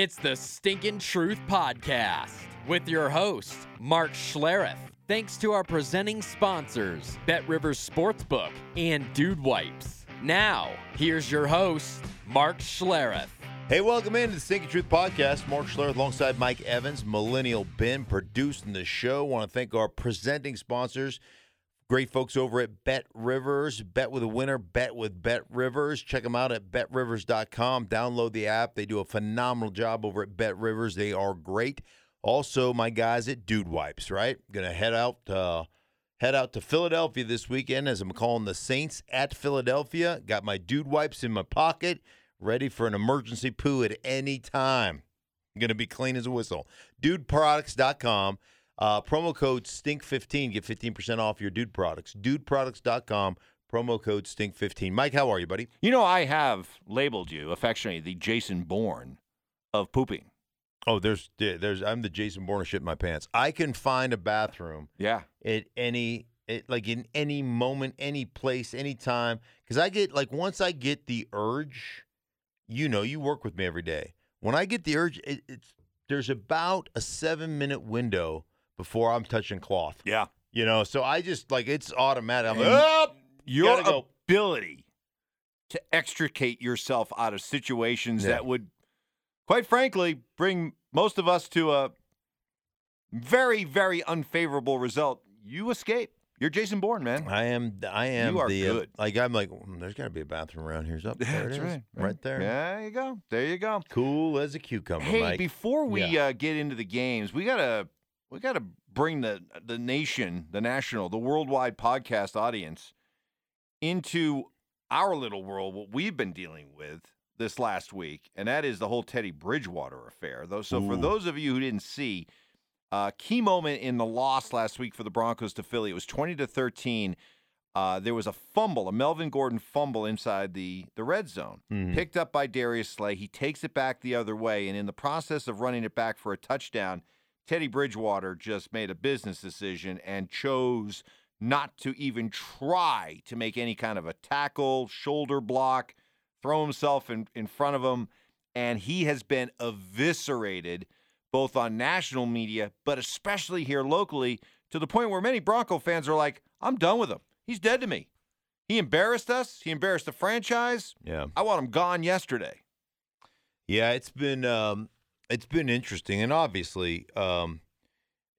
It's the Stinkin' Truth Podcast with your host, Mark Schlereth. Thanks to our presenting sponsors, Bet Rivers Sportsbook and Dude Wipes. Now, here's your host, Mark Schlereth. Hey, welcome into the Stinking Truth Podcast. Mark Schlereth alongside Mike Evans, Millennial Ben, producing the show. Want to thank our presenting sponsors, great folks over at Bet Rivers. Bet with a winner, bet with Bet Rivers. Check them out at betrivers.com. Download the app. They do a phenomenal job over at Bet Rivers. They are great. Also, my guys at Dude Wipes, right? Gonna head out uh, head out to Philadelphia this weekend as I'm calling the Saints at Philadelphia. Got my Dude Wipes in my pocket, ready for an emergency poo at any time. Gonna be clean as a whistle. DudeProducts.com. Uh, promo code STINK15. Get 15% off your Dude products. DudeProducts.com. Promo code STINK15. Mike, how are you, buddy? You know, I have labeled you affectionately the Jason Bourne of pooping. Oh, there's there's I'm the Jason Bourne of shit in my pants. I can find a bathroom Yeah. at any it, like in any moment, any place, any time. Because I get like once I get the urge, you know, you work with me every day. When I get the urge, it, it's there's about a seven minute window before I'm touching cloth. Yeah. You know, so I just like it's automatic. I'm like, oh, Your go. ability to extricate yourself out of situations Yeah. that would, quite frankly, bring most of us to a very, very unfavorable result. You escape. You're Jason Bourne, man. I am. I am You are the uh, good. like. I'm like. "Mm, there's got to be a bathroom around here. Up there, it That's is, right. right there. There you go. There you go. Cool as a cucumber, Hey, Mike. before we uh, get into the games, we gotta we gotta bring the the nation, the national, the worldwide podcast audience into our little world. What we've been dealing with this last week, and that is the whole Teddy Bridgewater affair. Though, so for those of you who didn't see, uh, key moment in the loss last week for the Broncos to Philly. It was twenty to thirteen. Uh, there was a fumble, a Melvin Gordon fumble inside the the red zone Mhm. picked up by Darius Slay. He takes it back the other way, and in the process of running it back for a touchdown, Teddy Bridgewater just made a business decision and chose not to even try to make any kind of a tackle, shoulder block, throw himself in, in front of him. And he has been eviscerated both on national media, but especially here locally, to the point where many Bronco fans are like, I'm done with him. He's dead to me. He embarrassed us. He embarrassed the franchise. yeah. I want him gone yesterday. Yeah, it's been um, it's been interesting, and obviously, um,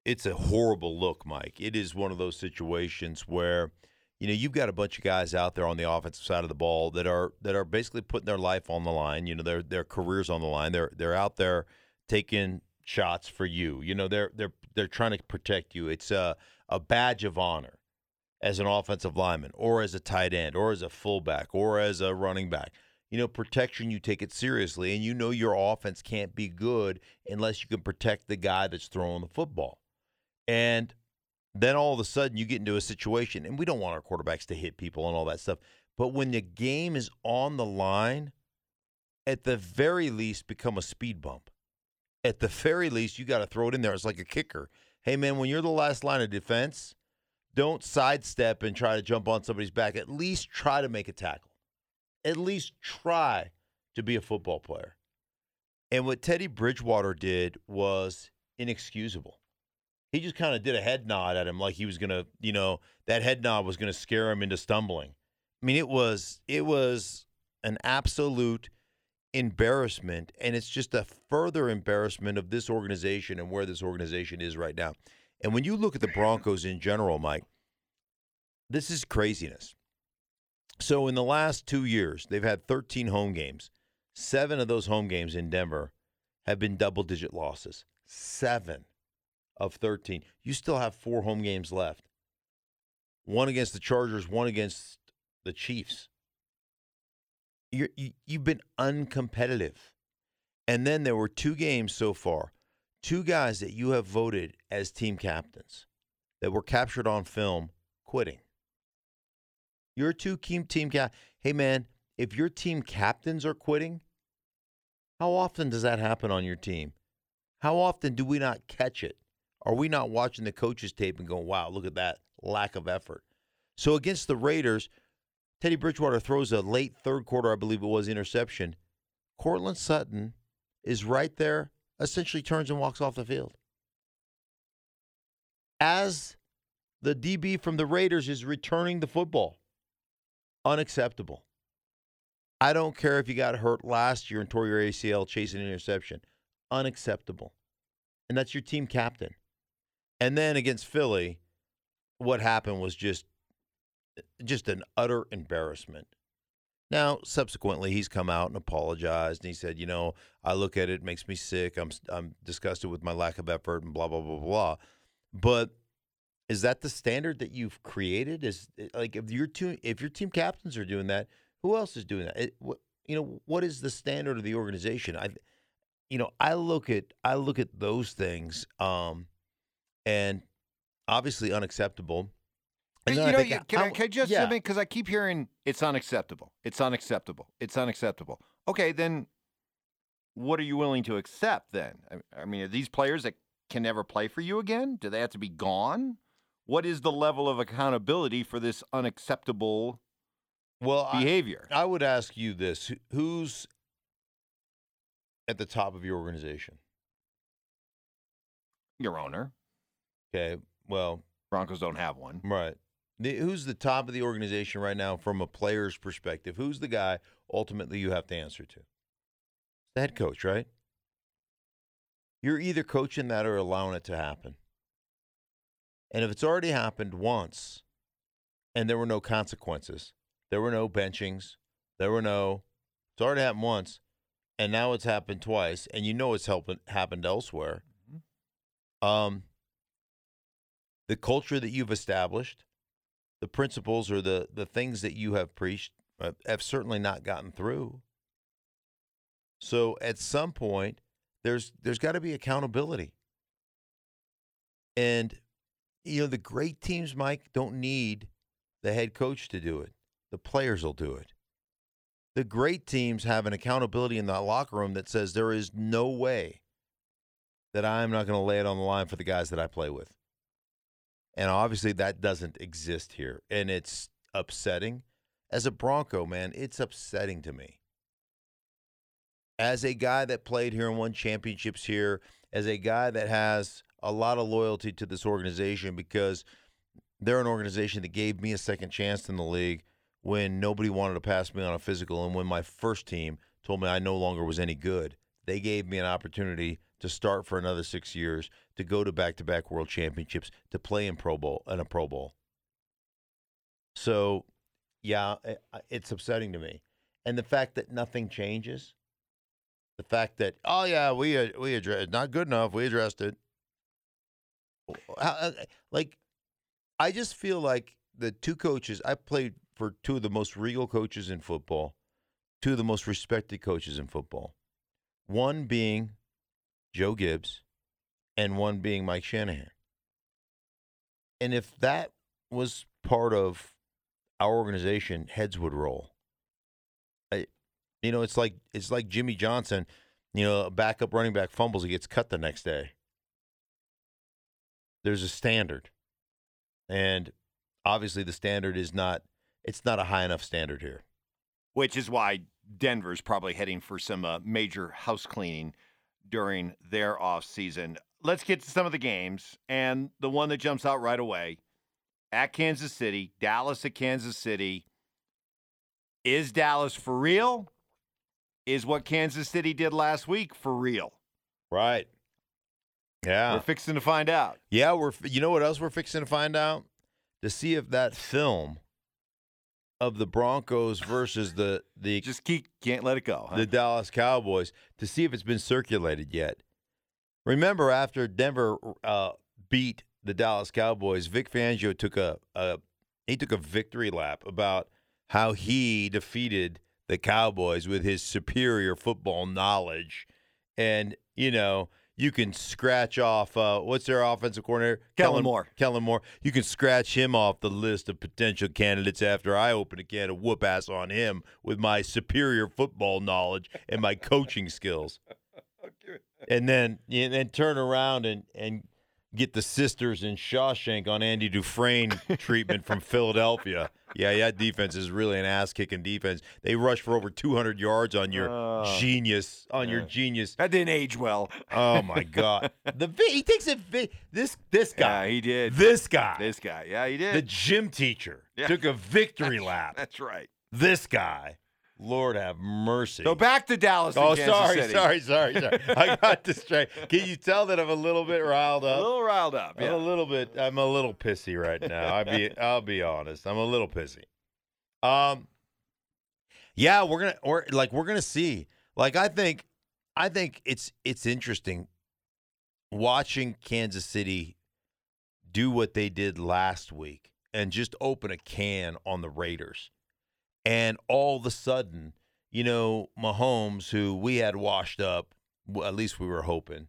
it's a horrible look, Mike. It is one of those situations where you know you've got a bunch of guys out there on the offensive side of the ball that are that are basically putting their life on the line. You know, their their careers on the line. They're they're out there taking shots for you. You know, they're they're they're trying to protect you. It's a a badge of honor as an offensive lineman, or as a tight end, or as a fullback, or as a running back you know, protection, you take it seriously, and you know your offense can't be good unless you can protect the guy that's throwing the football. And then all of a sudden you get into a situation, and we don't want our quarterbacks to hit people and all that stuff. But when the game is on the line, at the very least, become a speed bump. At the very least, you got to throw it in there. It's like a kicker. Hey, man, when you're the last line of defense, don't sidestep and try to jump on somebody's back. At least try to make a tackle at least try to be a football player. And what Teddy Bridgewater did was inexcusable. He just kind of did a head nod at him like he was going to, you know, that head nod was going to scare him into stumbling. I mean, it was it was an absolute embarrassment and it's just a further embarrassment of this organization and where this organization is right now. And when you look at the Broncos in general, Mike, this is craziness. So in the last two years, they've had 13 home games. Seven of those home games in Denver have been double digit losses. Seven of 13. You still have four home games left one against the Chargers, one against the Chiefs. You're, you, you've been uncompetitive. And then there were two games so far, two guys that you have voted as team captains that were captured on film quitting. Your two team team cap. Hey man, if your team captains are quitting, how often does that happen on your team? How often do we not catch it? Are we not watching the coaches tape and going, "Wow, look at that lack of effort"? So against the Raiders, Teddy Bridgewater throws a late third quarter, I believe it was, interception. Courtland Sutton is right there, essentially turns and walks off the field. As the DB from the Raiders is returning the football, unacceptable. I don't care if you got hurt last year and tore your ACL chasing an interception. Unacceptable. And that's your team captain. And then against Philly, what happened was just just an utter embarrassment. Now, subsequently, he's come out and apologized, and he said, "You know, I look at it, it makes me sick. I'm I'm disgusted with my lack of effort, and blah blah blah blah." But is that the standard that you've created? Is like if your team if your team captains are doing that, who else is doing that? It, what, you know, what is the standard of the organization? I, you know, I look at I look at those things, um, and obviously unacceptable. And you know, think, you- can, I, can I just yeah. because I keep hearing it's unacceptable. It's unacceptable. It's unacceptable. Okay, then what are you willing to accept then? I, I mean, are these players that can never play for you again? Do they have to be gone? What is the level of accountability for this unacceptable well, behavior? I would ask you this: Who's at the top of your organization? Your owner. Okay, well, Broncos don't have one. right. The, who's the top of the organization right now from a player's perspective? Who's the guy ultimately you have to answer to? The head coach, right? You're either coaching that or allowing it to happen. And if it's already happened once and there were no consequences, there were no benchings, there were no, it's already happened once and now it's happened twice and you know it's helped, happened elsewhere. Um, the culture that you've established, the principles or the, the things that you have preached uh, have certainly not gotten through. So at some point, there's there's got to be accountability. And you know the great teams, Mike, don't need the head coach to do it. The players will do it. The great teams have an accountability in the locker room that says there is no way that I'm not going to lay it on the line for the guys that I play with. And obviously that doesn't exist here. And it's upsetting. As a Bronco, man, it's upsetting to me. As a guy that played here and won championships here, as a guy that has a lot of loyalty to this organization because they're an organization that gave me a second chance in the league when nobody wanted to pass me on a physical and when my first team told me I no longer was any good. They gave me an opportunity to start for another 6 years, to go to back-to-back world championships, to play in Pro Bowl and a Pro Bowl. So, yeah, it's upsetting to me. And the fact that nothing changes, the fact that oh yeah, we ad- we addressed not good enough, we addressed it. How- uh, Like, I just feel like the two coaches I played for two of the most regal coaches in football, two of the most respected coaches in football. One being Joe Gibbs, and one being Mike Shanahan. And if that was part of our organization, heads would roll. I, you know, it's like it's like Jimmy Johnson. You know, a backup running back fumbles, he gets cut the next day. There's a standard, and obviously the standard is not. It's not a high enough standard here. which is why Denver's probably heading for some uh, major house cleaning during their off season. Let's get to some of the games, and the one that jumps out right away at Kansas City, Dallas at Kansas City. Is Dallas for real? Is what Kansas City did last week for real? Right. Yeah. We're fixing to find out. Yeah, we're. You know what else we're fixing to find out? To see if that film of the Broncos versus the the Just keep can't let it go. huh? the Dallas Cowboys to see if it's been circulated yet. Remember, after Denver uh, beat the Dallas Cowboys, Vic Fangio took a, a he took a victory lap about how he defeated the Cowboys with his superior football knowledge, and you know you can scratch off uh, what's their offensive coordinator Kellen Moore. Kellen Moore. You can scratch him off the list of potential candidates after I open a can of whoop ass on him with my superior football knowledge and my coaching skills. And then and then turn around and and get the sisters in Shawshank on Andy Dufresne treatment from Philadelphia. Yeah, that defense is really an ass kicking defense. They rush for over 200 yards on your Oh. genius, on your genius. That didn't age well. Oh my God, the vi- he takes a vi- this this guy, Yeah, he did. this guy, This guy. Yeah, he did. the gym teacher Yeah. took a victory lap. That's right. This guy, Lord have mercy. So back to Dallas. and Oh, Kansas sorry, City. sorry, sorry, sorry. I got distracted. Can you tell that I'm a little bit riled up? A little riled up. I'm Yeah. a little bit. I'm a little pissy right now. I be. I'll be honest. I'm a little pissy. Um. Yeah, we're gonna. Or like we're gonna see. Like I think. I think it's it's interesting watching Kansas City do what they did last week and just open a can on the Raiders. And all of a sudden, you know, Mahomes, who we had washed up, well, at least we were hoping,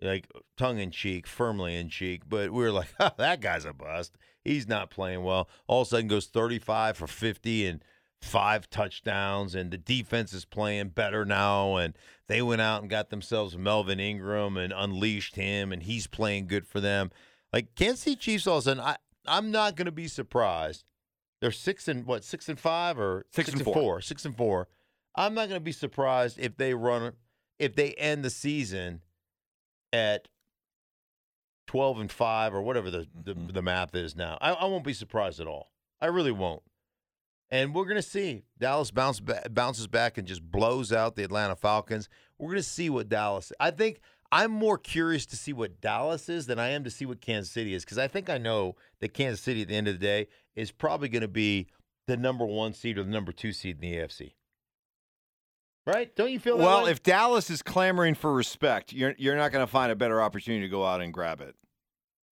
like tongue in cheek, firmly in cheek, but we were like, "Ha, that guy's a bust. He's not playing well. All of a sudden goes 35 for 50 and five touchdowns, and the defense is playing better now. And they went out and got themselves Melvin Ingram and unleashed him, and he's playing good for them. Like Kansas City Chiefs, all of a sudden, I, I'm not going to be surprised. They're six and what, six and five or Six and four. Six and four. I'm not going to be surprised if they run, if they end the season at 12 and 5 or whatever the, the, Mhm. the math is now. I, I won't be surprised at all. I really won't. And we're going to see Dallas bounce ba- bounces back and just blows out the Atlanta Falcons. We're going to see what Dallas. I think I'm more curious to see what Dallas is than I am to see what Kansas City is because I think I know that Kansas City at the end of the day is probably going to be the number one seed or the number two seed in the AFC. Right? Don't you feel that Well, way? if Dallas is clamoring for respect, you're you're not going to find a better opportunity to go out and grab it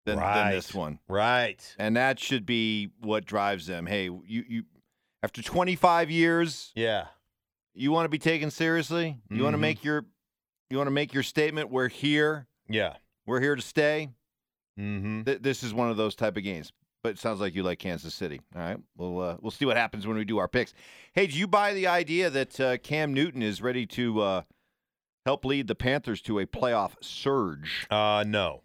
than, than this one. right, And that should be what drives them. Hey, you you after 25 years, yeah, you want to be taken seriously? You want to mm-hmm. make your you want to make your statement we're here. yeah, We're here to stay. mm-hmm. Th- this is one of those type of games. But it sounds like you like Kansas City. All right, we'll uh, we'll see what happens when we do our picks. Hey, do you buy the idea that uh, Cam Newton is ready to uh, help lead the Panthers to a playoff surge? Uh, no.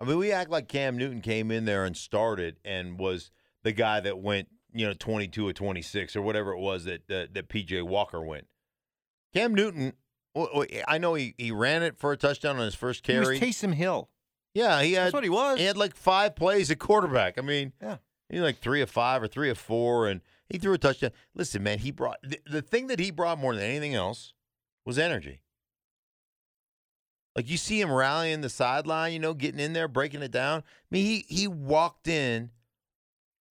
I mean, we act like Cam Newton came in there and started and was the guy that went, you know, 22 or 26 or whatever it was that that, that PJ Walker went. Cam Newton, w- oh, I know he, he ran it for a touchdown on his first He was carry. Taysom Hill. yeah, he had That's what he was. he had like five plays at quarterback. I mean, Yeah. he like three of five or three of four, and he threw a touchdown. Listen, man, he brought the, the thing that he brought more than anything else was energy. Like you see him rallying the sideline, you know, getting in there, breaking it down. I mean, he he walked in,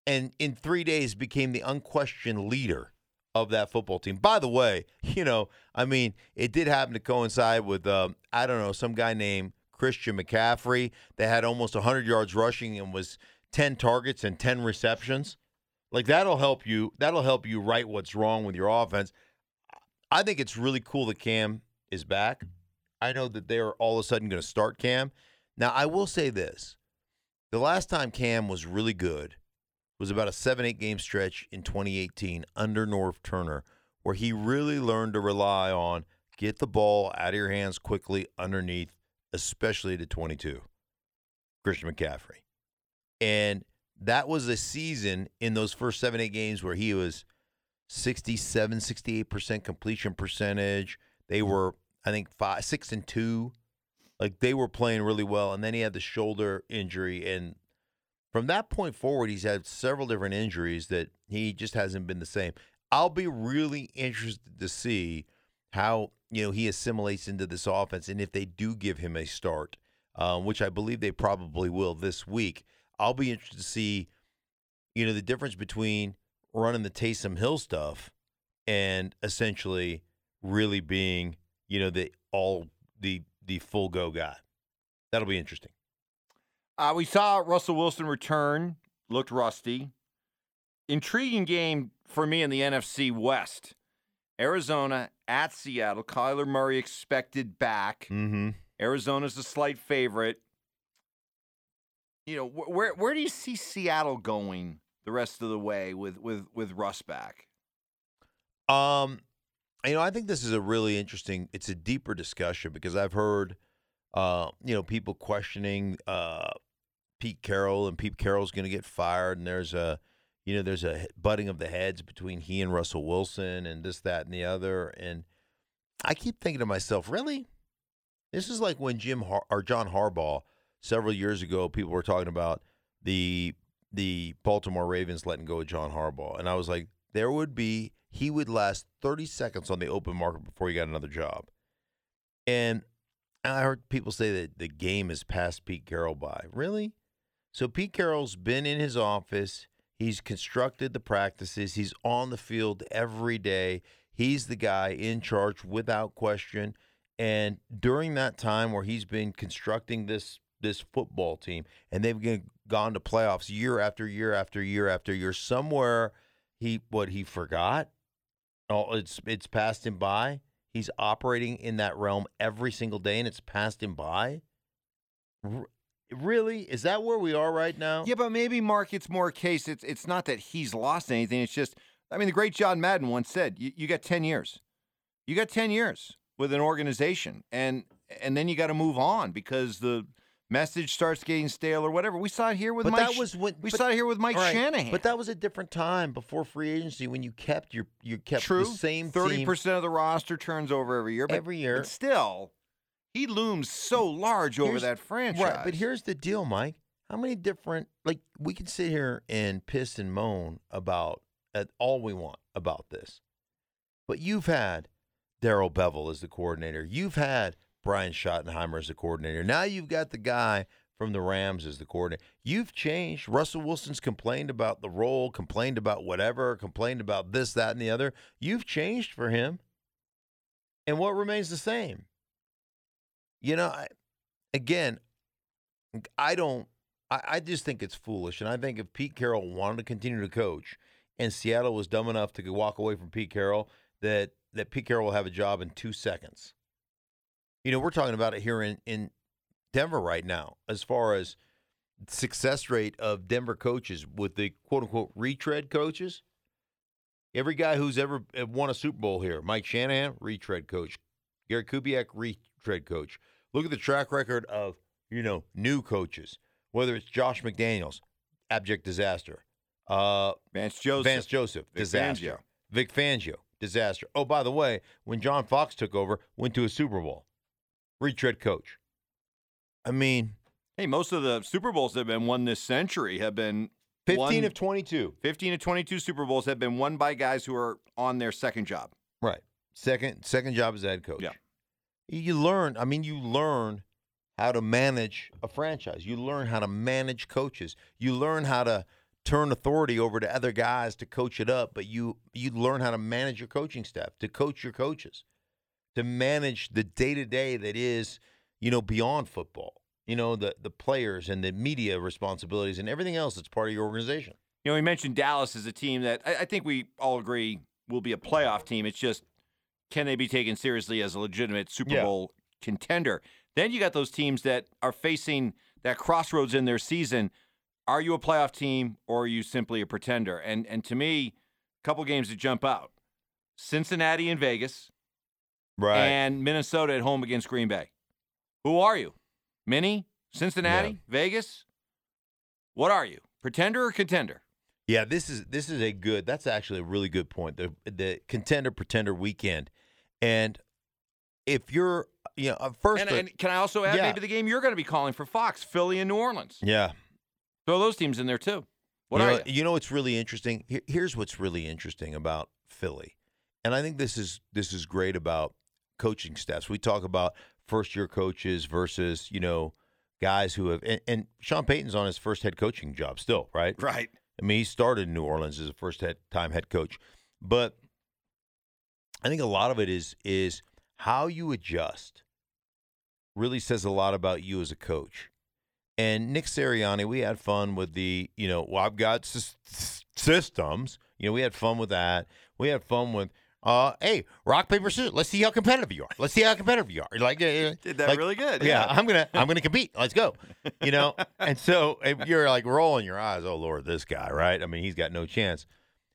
and in three days became the unquestioned leader of that football team. By the way, you know, I mean, it did happen to coincide with um, I don't know some guy named Christian McCaffrey that had almost 100 yards rushing and was 10 targets and 10 receptions. Like that'll help you. That'll help you right what's wrong with your offense. I think it's really cool that Cam is back. I know that they're all of a sudden going to start Cam. Now, I will say this. The last time Cam was really good was about a 7-8 game stretch in 2018 under Norv Turner where he really learned to rely on get the ball out of your hands quickly underneath, especially to 22. Christian McCaffrey. And that was a season in those first 7-8 games where he was 67, 68% completion percentage. They mm-hmm. were, I think, five, six and two. Like they were playing really well. And then he had the shoulder injury. And from that point forward, he's had several different injuries that he just hasn't been the same. I'll be really interested to see how you know he assimilates into this offense, and if they do give him a start, um, which I believe they probably will this week. I'll be interested to see, you know, the difference between running the Taysom Hill stuff and essentially really being, you know, the all the the full go guy. That'll be interesting. Uh, we saw Russell Wilson return, looked rusty. Intriguing game for me in the NFC West. Arizona at Seattle. Kyler Murray expected back. Mm-hmm. Arizona's a slight favorite. You know, wh- where where do you see Seattle going the rest of the way with with with Russ back? Um, you know, I think this is a really interesting. It's a deeper discussion because I've heard uh, you know, people questioning uh, Pete Carroll and Pete Carroll's going to get fired, and there's a, you know, there's a butting of the heads between he and Russell Wilson, and this, that, and the other. And I keep thinking to myself, really, this is like when Jim Har- or John Harbaugh several years ago, people were talking about the the Baltimore Ravens letting go of John Harbaugh, and I was like, there would be he would last 30 seconds on the open market before he got another job. And I heard people say that the game has passed Pete Carroll by. Really? So Pete Carroll's been in his office. He's constructed the practices. He's on the field every day. He's the guy in charge without question. And during that time where he's been constructing this this football team and they've gone to playoffs year after year after year after year, somewhere he what he forgot. Oh, it's it's passed him by. He's operating in that realm every single day, and it's passed him by. Really, is that where we are right now? Yeah, but maybe Mark, it's more a case. It's it's not that he's lost anything. It's just, I mean, the great John Madden once said, "You, you got ten years. You got ten years with an organization, and and then you got to move on because the message starts getting stale or whatever. We saw it here with but Mike. that was when we but- saw it here with Mike right, Shanahan. But that was a different time before free agency when you kept your you kept true. the same Thirty percent of the roster turns over every year. But, every year. but still, he looms so large over Here's- that franchise. Right, but here's the deal, Mike. How many different like we can sit here and piss and moan about at all we want about this, but you've had Darrell Bevell as the coordinator. You've had Brian Schottenheimer as the coordinator. Now you've got the guy from the Rams as the coordinator. You've changed. Russell Wilson's complained about the role, complained about whatever, complained about this, that, and the other. You've changed for him, and what remains the same? You know, I, again, I don't. I, I just think it's foolish, and I think if Pete Carroll wanted to continue to coach, and Seattle was dumb enough to walk away from Pete Carroll, that that Pete Carroll will have a job in two seconds. You know, we're talking about it here in in Denver right now, as far as success rate of Denver coaches with the quote unquote retread coaches. Every guy who's ever uh, won a Super Bowl here, Mike Shanahan, retread coach. Gary Kubiak, retread coach. Look at the track record of, you know, new coaches, whether it's Josh McDaniels, abject disaster. Uh, Vance Joseph. Vance Joseph, Vic disaster. Fangio. Vic Fangio, disaster. Oh, by the way, when John Fox took over, went to a Super Bowl. Retread coach. I mean, Hey, most of the Super Bowls that have been won this century have been 15 won- of 22. 15 of 22 Super Bowls have been won by guys who are on their second job. Right. Second second job as head coach. Yeah. You learn, I mean, you learn how to manage a franchise. You learn how to manage coaches. You learn how to turn authority over to other guys to coach it up, but you you learn how to manage your coaching staff, to coach your coaches, to manage the day-to-day that is, you know, beyond football. You know, the the players and the media responsibilities and everything else that's part of your organization. You know, we mentioned Dallas as a team that I, I think we all agree will be a playoff team. It's just can they be taken seriously as a legitimate Super Yeah. Bowl contender? Then you got those teams that are facing that crossroads in their season. Are you a playoff team or are you simply a pretender? And and to me, a couple games that jump out: Cincinnati and Vegas, Right. and Minnesota at home against Green Bay. Who are you? Mini? Cincinnati? Yeah. Vegas? What are you? Pretender or contender? Yeah, this is this is a good. That's actually a really good point. The the contender pretender weekend, and if you're, you know, first, And, and can I also add yeah. maybe the game you're going to be calling for Fox, Philly and New Orleans? yeah, Throw those teams in there too. What you are know, you? You know what's really interesting? Here's what's really interesting about Philly, and I think this is this is great about coaching staffs. We talk about first year coaches versus you know guys who have, and, and Sean Payton's on his first head coaching job still, right? Right. I mean, he started in New Orleans as a first head, time head coach, but I think a lot of it is is how you adjust. Really says a lot about you as a coach. And Nick Sirianni, we had fun with the, you know, well, I've got systems. You know, we had fun with that. We had fun with, uh, hey, rock paper scissors. Let's see how competitive you are. Let's see how competitive you are. Like, uh, Did that like, really good. yeah, I'm gonna I'm gonna compete. Let's go. You know, and so if you're like rolling your eyes. Oh Lord, this guy, right? I mean, he's got no chance.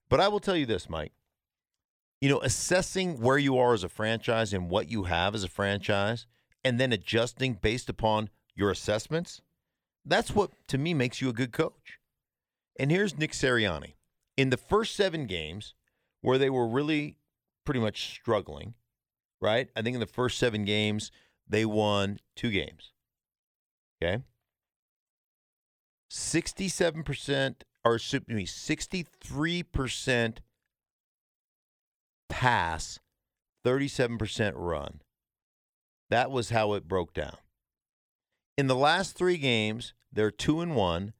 But I will tell you this, Mike. You know, assessing where you are as a franchise and what you have as a franchise, and then adjusting based upon your assessments, that's what to me makes you a good coach. And here's Nick Sirianni. In the first seven games where they were really pretty much struggling, right? I think in the first seven games, they won two games. Okay. 67% or excuse me, 63% pass, 37% run. That was how it broke down. In the last three games, they're two and one.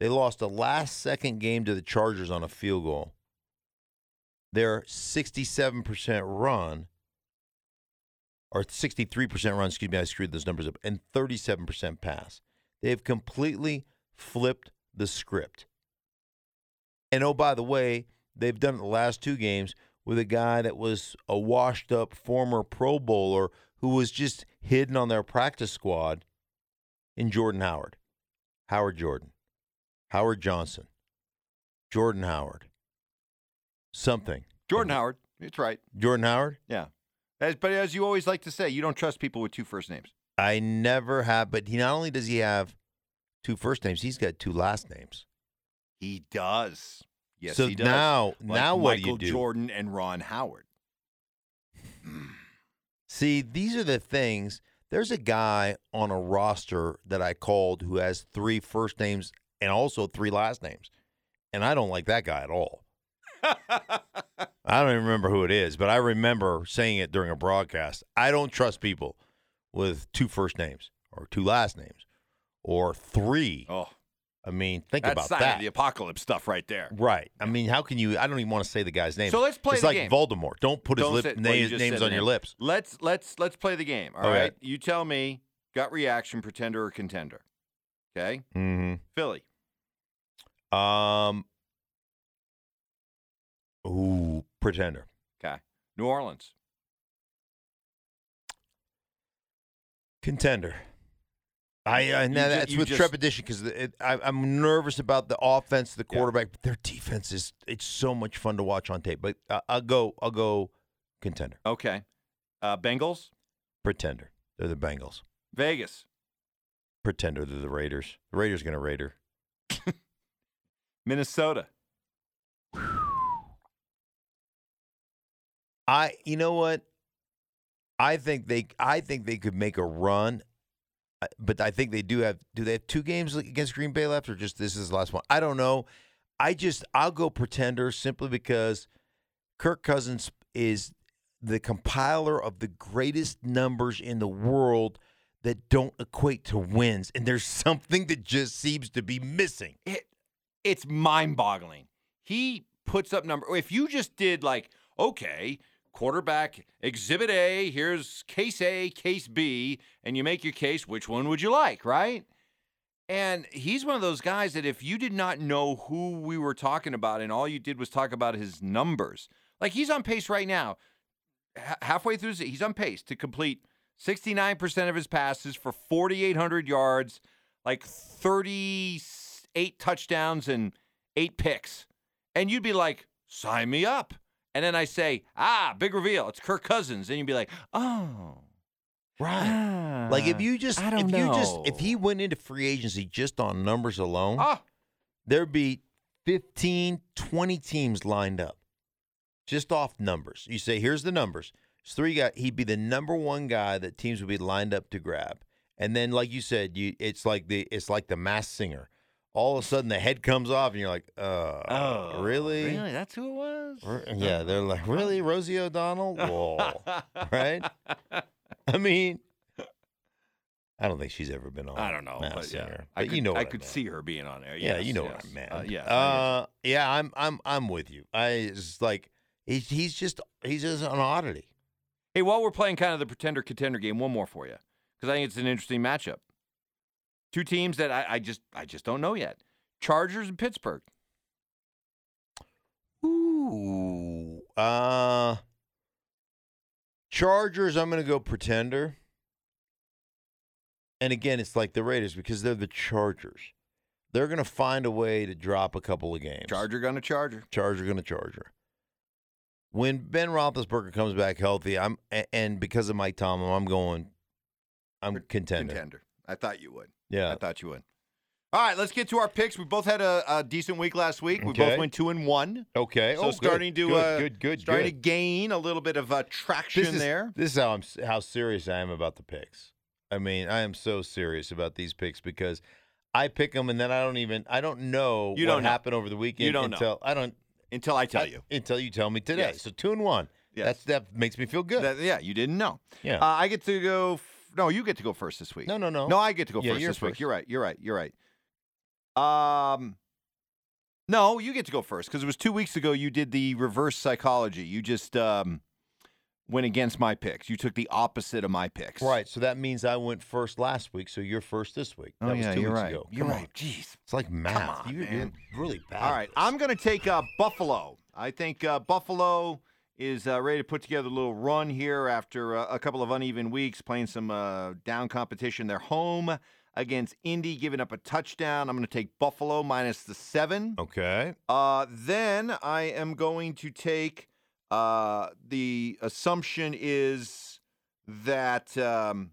They lost a last second game to the Chargers on a field goal. They're 67% run, or 63% run, excuse me, I screwed those numbers up, and 37% pass. They've completely flipped the script. And oh, by the way, they've done it the last two games with a guy that was a washed up former Pro Bowler who was just hidden on their practice squad in Jordan Howard. Howard Jordan. Howard Johnson. Jordan Howard. Something. Jordan Howard. It's right. Jordan Howard? Yeah. As, but as you always like to say, you don't trust people with two first names. I never have, but he not only does he have two first names, he's got two last names. He does. Yes, so he does. now, Like now what Michael do you do? Jordan and Ron Howard. See, these are the things. There's a guy on a roster that I called who has three first names and also three last names. And I don't like that guy at all. I don't even remember who it is, but I remember saying it during a broadcast. I don't trust people with two first names or two last names or three. oh, I mean, think that's about sign that. of the apocalypse stuff right there. Right. I mean, how can you? I don't even want to say the guy's name. So let's play It's like game. Voldemort. Don't put Don't his say- lip, well, names, just names said on your lips. Let's let's let's play the game. All right. Okay. You tell me gut reaction, pretender or contender. Okay. hmm Philly. Um. Ooh, pretender. Okay. New Orleans. Contender. I, I now that's with just- trepidation because I'm nervous about the offense, the quarterback, but their defense is it's so much fun to watch on tape. But uh, I'll go, I'll go, contender, Okay. Uh, Bengals. pretender. They're the Bengals. Vegas. Pretender. They're the Raiders. The Raiders gonna Raider. Minnesota. I you know what? I think they I think they could make a run, uh, but I think they do have do they have two games against Green Bay left or just this is the last one? I don't know. I just I'll go pretender simply because Kirk Cousins is the compiler of the greatest numbers in the world that don't equate to wins and there's something that just seems to be missing. It it's mind-boggling. He puts up number. If you just did like, okay, quarterback exhibit A, here's case A, case B, and you make your case, which one would you like, right? And he's one of those guys that if you did not know who we were talking about and all you did was talk about his numbers, like he's on pace right now, ha- halfway through, he's on pace to complete 69% of his passes for 4,800 yards, like 38 touchdowns and eight picks. And you'd be like, sign me up. And then I say, ah, big reveal. It's Kirk Cousins. And you'd be like, oh. Right. Like if you just I don't if you just if he went into free agency just on numbers alone, Ah, there'd be 15, 20 teams lined up just off numbers. You say, here's the numbers. It's three guy. He'd be the number one guy that teams would be lined up to grab. And then, like you said, you it's like the it's like the Masked Singer. All of a sudden, the head comes off, and you're like, uh, oh. really? Really? That's who it was? Yeah, they're like, really, Rosie O'Donnell? Whoa, right? I mean, I don't think she's ever been on. I don't know, but yeah, Singer, I could, you know, I could meant. see her being on there. Yeah, you know yes. what I meant. Uh, yes, I Uh, yeah, I'm I'm I'm with you. I it's like he's he's just he's just an oddity. Hey, while we're playing kind of the pretender contender game, one more for you because I think it's an interesting matchup. Two teams that I, I just I just don't know yet: Chargers and Pittsburgh. Ooh, uh, Chargers. I'm gonna go pretender. And again, it's like the Raiders because they're the Chargers. They're gonna find a way to drop a couple of games. Charger gonna Charger. Charger gonna Charger. When Ben Roethlisberger comes back healthy, I'm and because of Mike Tomlin, I'm going I'm contender. Contender. I thought you would. Yeah. I thought you would. All right, let's get to our picks. We both had a, a decent week last week. We Okay. both went two and one. Okay. So oh, good, starting to good, uh, good, good, starting good. to gain a little bit of uh, traction this is, there. This is how I'm how serious I am about the picks. I mean, I am so serious about these picks because I pick them and then I don't even I don't know You what don't know. happened over the weekend You don't know. until I don't Until I tell I- you. until you tell me today. Yes. So two and one. Yes. That's that makes me feel good. That- yeah, you didn't know. yeah. Uh, I get to go. No, you get to go first this week. no, no, no. No, I get to go Yeah, first this week. You're right. You're right. You're right. Um, no, you get to go first because it was two weeks ago. You did the reverse psychology. You just um, went against my picks. You took the opposite of my picks. Right. So that means I went first last week. So you're first this week. Oh that was yeah, two you're weeks right. ago. You're Come right. on. Jeez. It's like math. Come on, you, man. You're really bad. All right. I'm going to take uh, Buffalo. I think uh, Buffalo is uh, ready to put together a little run here after uh, a couple of uneven weeks, playing some uh, down competition. They're home against Indy, giving up a touchdown. I'm going to take Buffalo minus the seven. Okay. Uh, then I am going to take uh, the assumption is that um,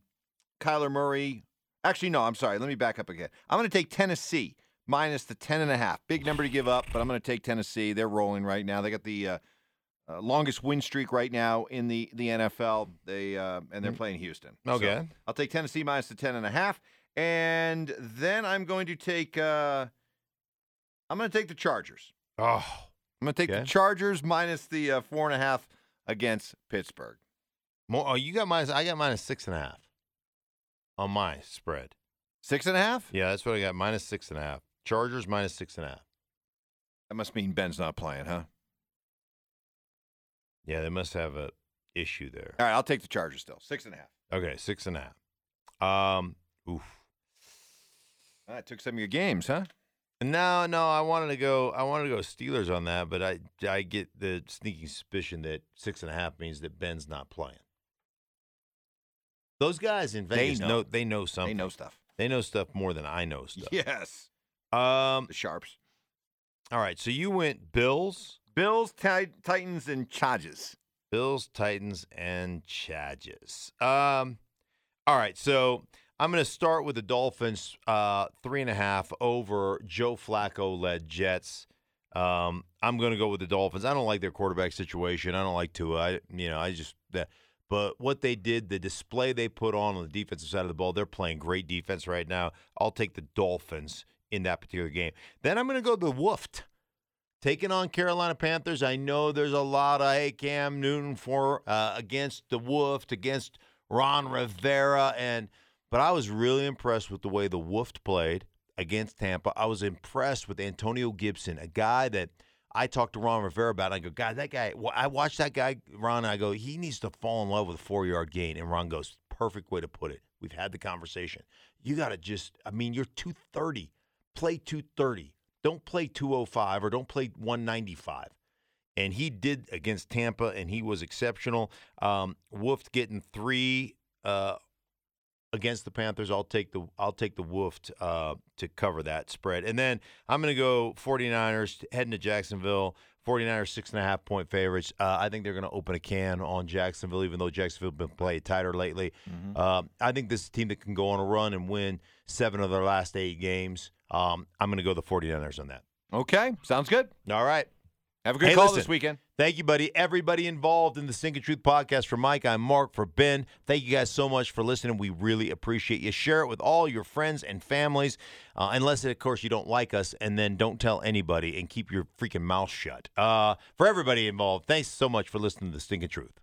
Kyler Murray. Actually, no, I'm sorry. Let me back up again. I'm going to take Tennessee minus the 10 and a half. Big number to give up, but I'm going to take Tennessee. They're rolling right now. They got the uh, longest win streak right now in the the NFL. They uh, and they're Mm. playing Houston. So Okay. I'll take Tennessee minus the 10 and a half. And then I'm going to take uh, I'm going to take the Chargers. oh. I'm going to take Okay. the Chargers minus the uh, four and a half against Pittsburgh. More, oh, you got minus. I got minus six and a half on my spread. Six and a half? Yeah, that's what I got. Minus six and a half. Chargers minus six and a half. That must mean Ben's not playing, huh? Yeah, they must have a issue there. All right, I'll take the Chargers still. Six and a half. Okay, six and a half. Um, oof. All right, took some of your games, huh? No, no, I wanted to go. I wanted to go Steelers on that, but I, I get the sneaking suspicion that six and a half means that Ben's not playing. Those guys in They Vegas know. know. they know something. They know stuff. They know stuff more than I know stuff. Yes. Um. The Sharps. All right. So you went Bills, Bills, Ti- Titans, and Chargers. Bills, Titans, and Chargers. Um. All right. So I'm going to start with the Dolphins, uh, three and a half over Joe Flacco led Jets. Um, I'm going to go with the Dolphins. I don't like their quarterback situation. I don't like Tua. I, you know, I just. But what they did, the display they put on on the defensive side of the ball, they're playing great defense right now. I'll take the Dolphins in that particular game. Then I'm going to go the Woofed. Taking on Carolina Panthers, I know there's a lot of hey Cam Newton for uh, against the Woofed, against Ron Rivera, and but I was really impressed with the way the Woofed played against Tampa. I was impressed with Antonio Gibson, a guy that I talked to Ron Rivera about. I go, God, that guy. I watched that guy, Ron. And I go, he needs to fall in love with a four yard gain. And Ron goes, perfect way to put it. We've had the conversation. You got to just, I mean, you're 230. Play 230. Don't play 205 or don't play 195 and he did against Tampa, and he was exceptional. Um, Wolf getting three uh, against the Panthers. I'll take the I'll take the Wolf uh, to cover that spread, and then I'm going to go 49ers heading to Jacksonville. 49ers six and a half point favorites. Uh, I think they're going to open a can on Jacksonville, even though Jacksonville has been playing tighter lately. Um, I think this is a team that can go on a run and win seven of their last eight games. Um, I'm going to go the 49ers on that. Okay, sounds good. All right. Have a good Hey, call listen. this weekend. Thank you, buddy. Everybody involved in the Stinkin' Truth podcast. For Mike, I'm Mark. For Ben, thank you guys so much for listening. We really appreciate you. Share it with all your friends and families, uh, unless, of course, you don't like us, and then don't tell anybody and keep your freaking mouth shut. Uh, for everybody involved, thanks so much for listening to the Stinkin' Truth.